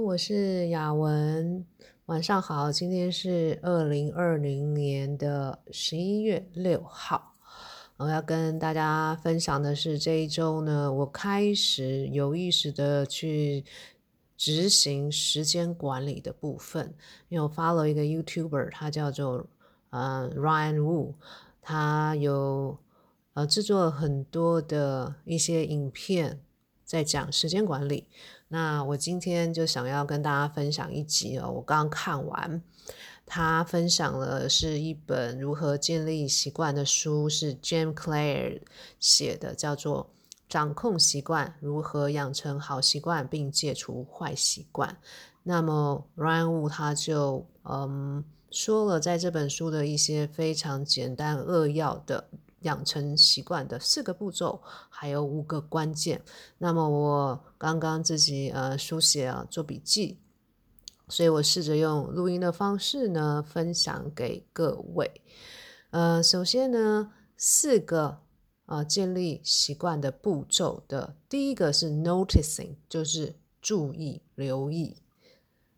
我是雅文，晚上好。今天是二零二零年的十一月六号。我要跟大家分享的是，这一周呢，我开始有意识的去执行时间管理的部分。因为我 follow 一个 YouTuber，他叫做呃 Ryan Wu，他有呃制作很多的一些影片，在讲时间管理。那我今天就想要跟大家分享一集哦，我刚看完，他分享了是一本如何建立习惯的书，是 James Clear 写的，叫做《掌控习惯：如何养成好习惯并戒除坏习惯》。那么 Ryan Wu 他就嗯说了，在这本书的一些非常简单扼要的。养成习惯的四个步骤，还有五个关键。那么我刚刚自己呃书写啊做笔记，所以我试着用录音的方式呢分享给各位。呃，首先呢，四个呃建立习惯的步骤的第一个是 noticing，就是注意留意。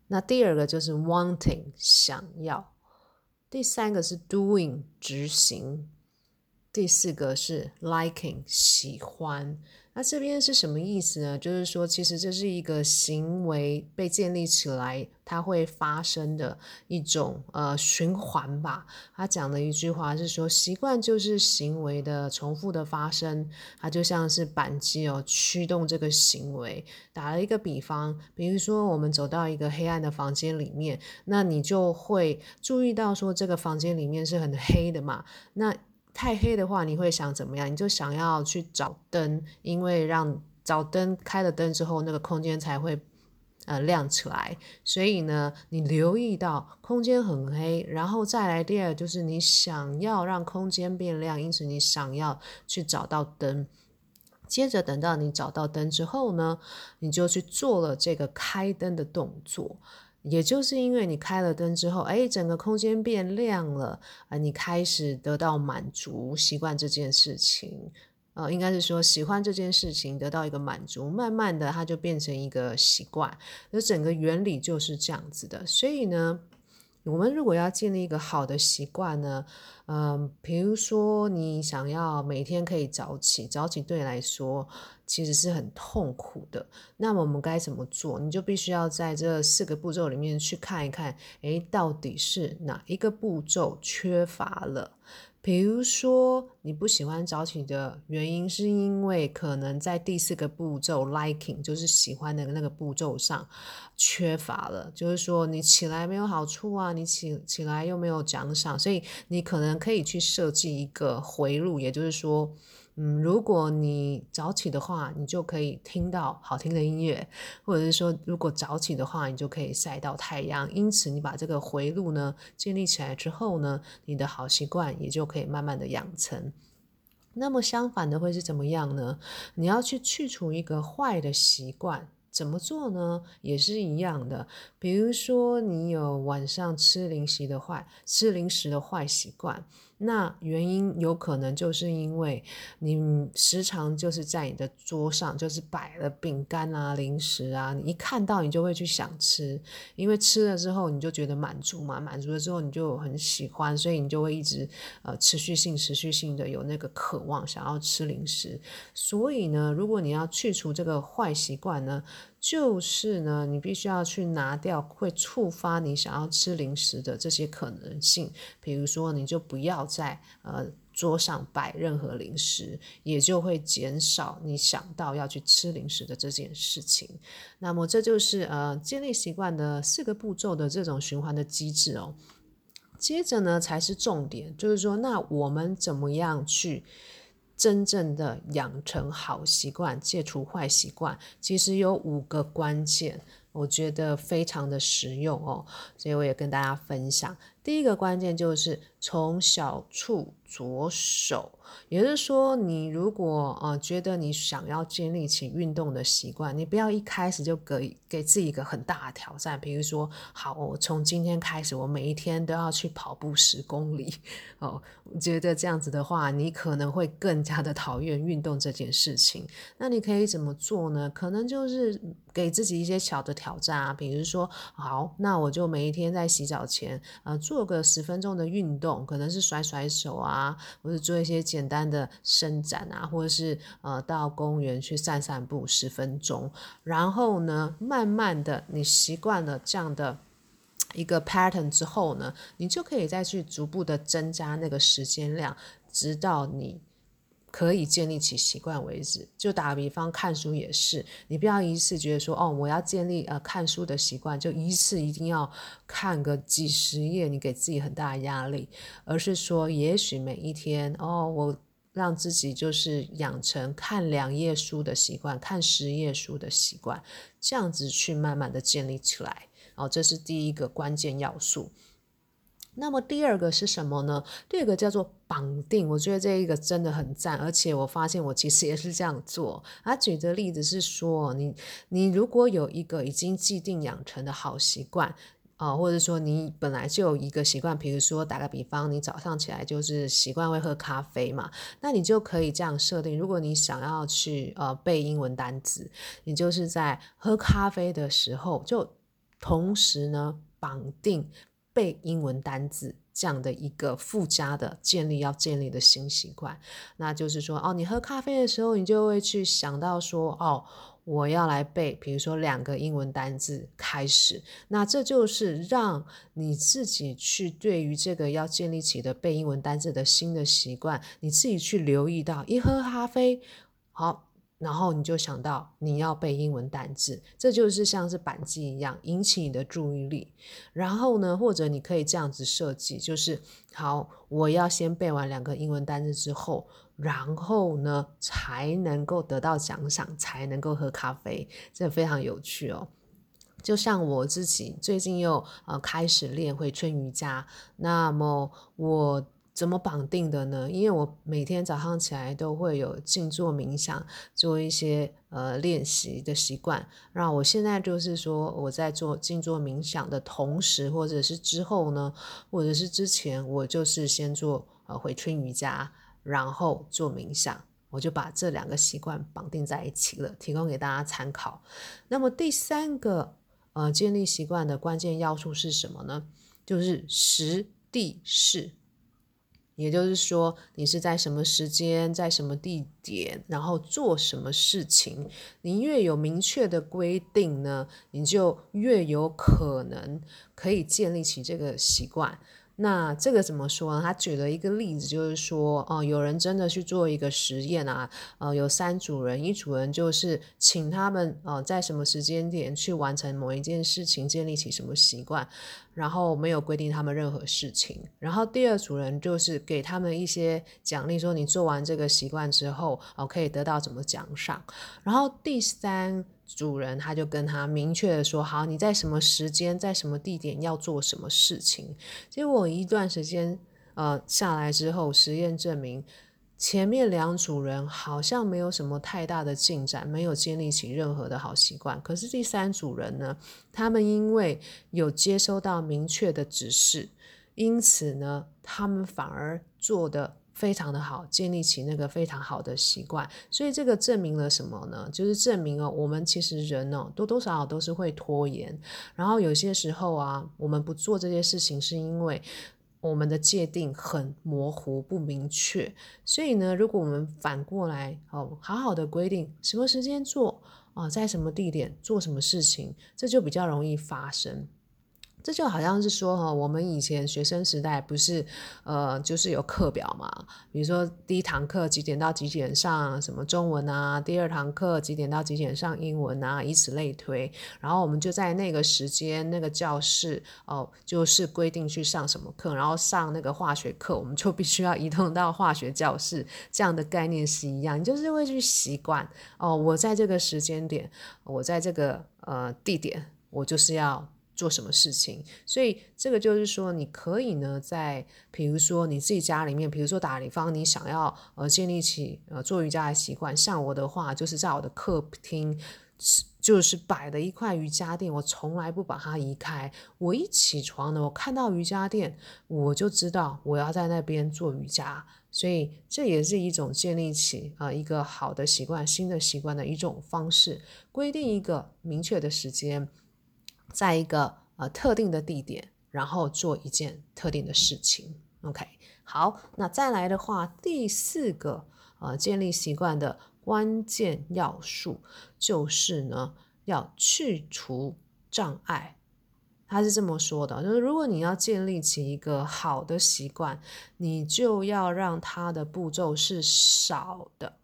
那第二个就是 wanting，想要。第三个是 doing，执行。第四个是 liking 喜欢，那这边是什么意思呢？就是说，其实这是一个行为被建立起来，它会发生的一种呃循环吧。他讲的一句话是说，习惯就是行为的重复的发生，它就像是扳机哦，驱动这个行为。打了一个比方，比如说我们走到一个黑暗的房间里面，那你就会注意到说，这个房间里面是很黑的嘛，那。太黑的话，你会想怎么样？你就想要去找灯，因为让找灯开了灯之后，那个空间才会呃亮起来。所以呢，你留意到空间很黑，然后再来第二就是你想要让空间变亮，因此你想要去找到灯。接着等到你找到灯之后呢，你就去做了这个开灯的动作。也就是因为你开了灯之后，哎，整个空间变亮了，啊，你开始得到满足，习惯这件事情，呃，应该是说喜欢这件事情，得到一个满足，慢慢的它就变成一个习惯，那整个原理就是这样子的，所以呢。我们如果要建立一个好的习惯呢，嗯、比如说你想要每天可以早起，早起对你来说其实是很痛苦的。那么我们该怎么做？你就必须要在这四个步骤里面去看一看，诶，到底是哪一个步骤缺乏了？比如说，你不喜欢早起的原因，是因为可能在第四个步骤 liking，就是喜欢的那个步骤上缺乏了。就是说，你起来没有好处啊，你起起来又没有奖赏，所以你可能可以去设计一个回路，也就是说。嗯，如果你早起的话，你就可以听到好听的音乐，或者是说，如果早起的话，你就可以晒到太阳。因此，你把这个回路呢建立起来之后呢，你的好习惯也就可以慢慢的养成。那么相反的会是怎么样呢？你要去去除一个坏的习惯，怎么做呢？也是一样的。比如说，你有晚上吃零食的坏吃零食的坏习惯。那原因有可能就是因为你时常就是在你的桌上就是摆了饼干啊、零食啊，你一看到你就会去想吃，因为吃了之后你就觉得满足嘛，满足了之后你就很喜欢，所以你就会一直呃持续性、持续性的有那个渴望想要吃零食。所以呢，如果你要去除这个坏习惯呢，就是呢，你必须要去拿掉会触发你想要吃零食的这些可能性。比如说，你就不要在呃桌上摆任何零食，也就会减少你想到要去吃零食的这件事情。那么，这就是呃建立习惯的四个步骤的这种循环的机制哦。接着呢，才是重点，就是说，那我们怎么样去？真正的养成好习惯，戒除坏习惯，其实有五个关键，我觉得非常的实用哦，所以我也跟大家分享。第一个关键就是从小处着手，也就是说，你如果呃觉得你想要建立起运动的习惯，你不要一开始就给给自己一个很大的挑战，比如说，好，我从今天开始，我每一天都要去跑步十公里哦。觉得这样子的话，你可能会更加的讨厌运动这件事情。那你可以怎么做呢？可能就是给自己一些小的挑战啊，比如说，好，那我就每一天在洗澡前，呃。做个十分钟的运动，可能是甩甩手啊，啊或者做一些简单的伸展啊，或者是呃到公园去散散步十分钟。然后呢，慢慢的你习惯了这样的一个 pattern 之后呢，你就可以再去逐步的增加那个时间量，直到你。可以建立起习惯为止，就打个比方，看书也是，你不要一次觉得说，哦，我要建立呃看书的习惯，就一次一定要看个几十页，你给自己很大的压力，而是说，也许每一天，哦，我让自己就是养成看两页书的习惯，看十页书的习惯，这样子去慢慢的建立起来，哦，这是第一个关键要素。那么第二个是什么呢？第二个叫做绑定，我觉得这一个真的很赞，而且我发现我其实也是这样做。他举的例子是说，你你如果有一个已经既定养成的好习惯啊、或者说你本来就有一个习惯，比如说打个比方，你早上起来就是习惯会喝咖啡嘛，那你就可以这样设定：如果你想要去呃背英文单词，你就是在喝咖啡的时候，就同时呢绑定。背英文单字这样的一个附加的建立要建立的新习惯，那就是说哦，你喝咖啡的时候，你就会去想到说哦，我要来背，比如说两个英文单字开始，那这就是让你自己去对于这个要建立起的背英文单字的新的习惯，你自己去留意到，一喝咖啡，好。然后你就想到你要背英文单字，这就是像是板机一样引起你的注意力。然后呢，或者你可以这样子设计，就是好，我要先背完两个英文单字之后，然后呢才能够得到奖赏，才能够喝咖啡。这非常有趣哦。就像我自己最近又呃开始练回春瑜伽，那么我。怎么绑定的呢？因为我每天早上起来都会有静坐冥想，做一些呃练习的习惯。那我现在就是说，我在做静坐冥想的同时，或者是之后呢，或者是之前，我就是先做呃回春瑜伽，然后做冥想，我就把这两个习惯绑定在一起了，提供给大家参考。那么第三个呃建立习惯的关键要素是什么呢？就是实地势。也就是说，你是在什么时间，在什么地点，然后做什么事情，你越有明确的规定呢，你就越有可能可以建立起这个习惯。那这个怎么说呢？他举了一个例子，就是说，哦，有人真的去做一个实验啊，呃，有三组人，一组人就是请他们，呃，在什么时间点去完成某一件事情，建立起什么习惯，然后没有规定他们任何事情。然后第二组人就是给他们一些奖励，说你做完这个习惯之后，哦，可以得到什么奖赏。然后第三。主人他就跟他明确的说：“好，你在什么时间，在什么地点要做什么事情。”结果一段时间呃下来之后，实验证明前面两组人好像没有什么太大的进展，没有建立起任何的好习惯。可是第三组人呢，他们因为有接收到明确的指示，因此呢，他们反而做的。非常的好，建立起那个非常好的习惯，所以这个证明了什么呢？就是证明哦，我们其实人哦，多多少少都是会拖延，然后有些时候啊，我们不做这些事情，是因为我们的界定很模糊、不明确。所以呢，如果我们反过来哦，好好的规定什么时间做啊，在什么地点做什么事情，这就比较容易发生。这就好像是说哈，我们以前学生时代不是，呃，就是有课表嘛。比如说第一堂课几点到几点上什么中文啊，第二堂课几点到几点上英文啊，以此类推。然后我们就在那个时间那个教室哦，就是规定去上什么课，然后上那个化学课，我们就必须要移动到化学教室。这样的概念是一样，你就是会去习惯哦，我在这个时间点，我在这个呃地点，我就是要。做什么事情。所以这个就是说，你可以呢，在比如说你自己家里面，比如说打比方，你想要呃建立起呃做瑜伽的习惯，像我的话，就是在我的客厅。就是摆了一块瑜伽垫，我从来不把它移开。我一起床呢，我看到瑜伽垫，我就知道我要在那边做瑜伽。所以这也是一种建立起啊、呃、一个好的习惯、新的习惯的一种方式。规定一个明确的时间，在一个呃特定的地点，然后做一件特定的事情。OK，好，那再来的话，第四个呃建立习惯的。关键要素就是呢，要去除障碍。他是这么说的，就是如果你要建立起一个好的习惯，你就要让它的步骤是少的。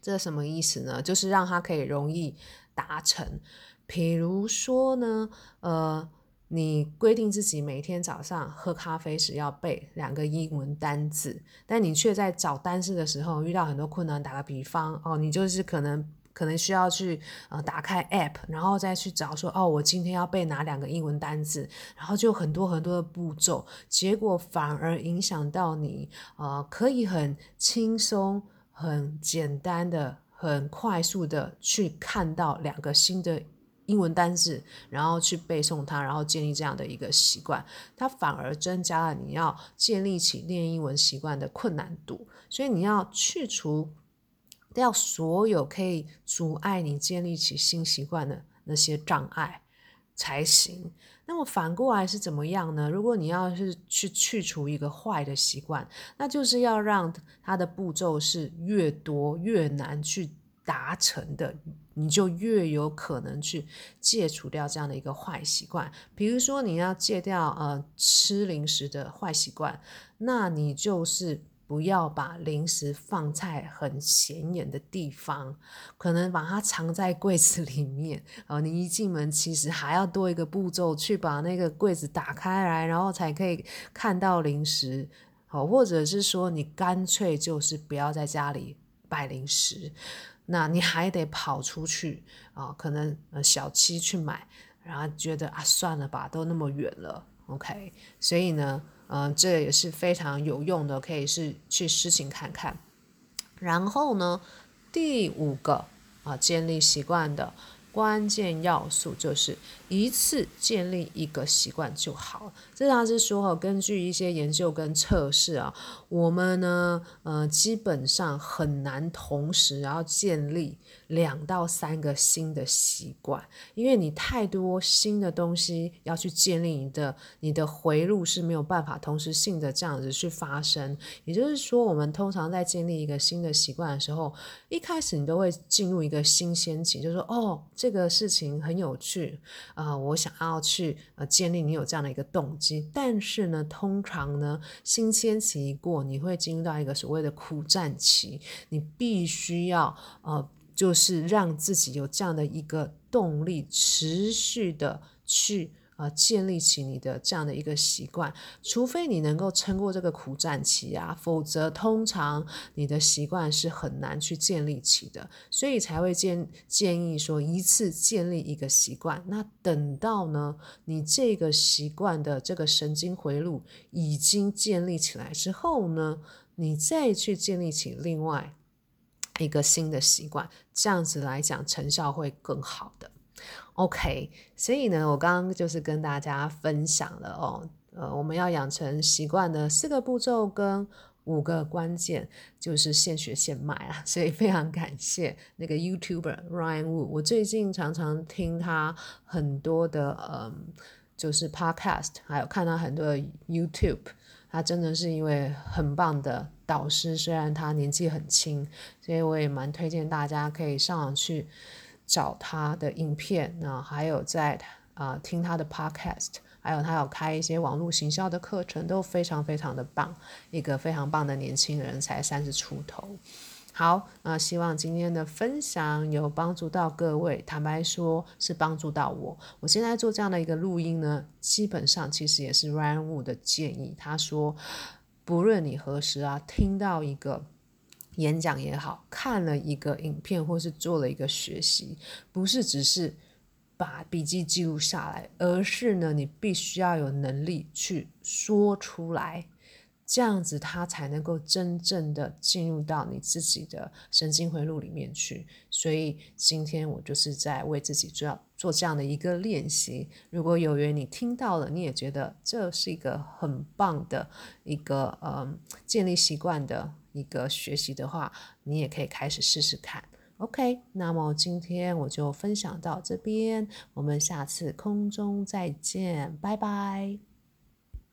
这什么意思呢？就是让它可以容易达成。比如说呢，呃。你规定自己每天早上喝咖啡时要背两个英文单字，但你却在找单字的时候遇到很多困难。打个比方，哦，你就是可能可能需要去呃打开 App，然后再去找说，哦，我今天要背哪两个英文单字，然后就很多很多的步骤，结果反而影响到你呃可以很轻松、很简单的、很快速的去看到两个新的。英文单字，然后去背诵它，然后建立这样的一个习惯，它反而增加了你要建立起练英文习惯的困难度。所以你要去除掉所有可以阻碍你建立起新习惯的那些障碍才行。那么反过来是怎么样呢？如果你要是去去除一个坏的习惯，那就是要让它的步骤是越多越难去达成的。你就越有可能去戒除掉这样的一个坏习惯。比如说，你要戒掉呃吃零食的坏习惯，那你就是不要把零食放在很显眼的地方，可能把它藏在柜子里面。呃，你一进门，其实还要多一个步骤去把那个柜子打开来，然后才可以看到零食。好，或者是说，你干脆就是不要在家里摆零食。那你还得跑出去啊、可能呃小七去买，然后觉得啊算了吧，都那么远了，OK，所以呢，嗯、呃，这也是非常有用的，可以是去实行看看。然后呢，第五个啊，建立习惯的。关键要素就是一次建立一个习惯就好了。这他是说，根据一些研究跟测试啊，我们呢，呃，基本上很难同时然后建立两到三个新的习惯，因为你太多新的东西要去建立，你的你的回路是没有办法同时性的这样子去发生。也就是说，我们通常在建立一个新的习惯的时候，一开始你都会进入一个新鲜期，就说，哦。这个事情很有趣，啊、我想要去呃建立你有这样的一个动机，但是呢，通常呢，新鲜期一过，你会进入到一个所谓的苦战期，你必须要呃，就是让自己有这样的一个动力，持续的去。啊，建立起你的这样的一个习惯，除非你能够撑过这个苦战期啊，否则通常你的习惯是很难去建立起的，所以才会建建议说一次建立一个习惯。那等到呢，你这个习惯的这个神经回路已经建立起来之后呢，你再去建立起另外一个新的习惯，这样子来讲成效会更好的。OK，所以呢，我刚刚就是跟大家分享了哦，呃，我们要养成习惯的四个步骤跟五个关键，就是现学现卖啊。所以非常感谢那个 YouTuber Ryan Wu，我最近常常听他很多的嗯，就是 Podcast，还有看到很多的 YouTube，他真的是一位很棒的导师，虽然他年纪很轻，所以我也蛮推荐大家可以上网去。找他的影片，那还有在啊、听他的 podcast，还有他有开一些网络行销的课程，都非常非常的棒。一个非常棒的年轻人，才三十出头。好，那希望今天的分享有帮助到各位。坦白说，是帮助到我。我现在做这样的一个录音呢，基本上其实也是 Ryan Wu 的建议。他说，不论你何时啊听到一个。演讲也好，看了一个影片或是做了一个学习，不是只是把笔记记录下来，而是呢，你必须要有能力去说出来。这样子，它才能够真正的进入到你自己的神经回路里面去。所以今天我就是在为自己做做这样的一个练习。如果有缘你听到了，你也觉得这是一个很棒的一个嗯建立习惯的一个学习的话，你也可以开始试试看。OK，那么今天我就分享到这边，我们下次空中再见，拜拜。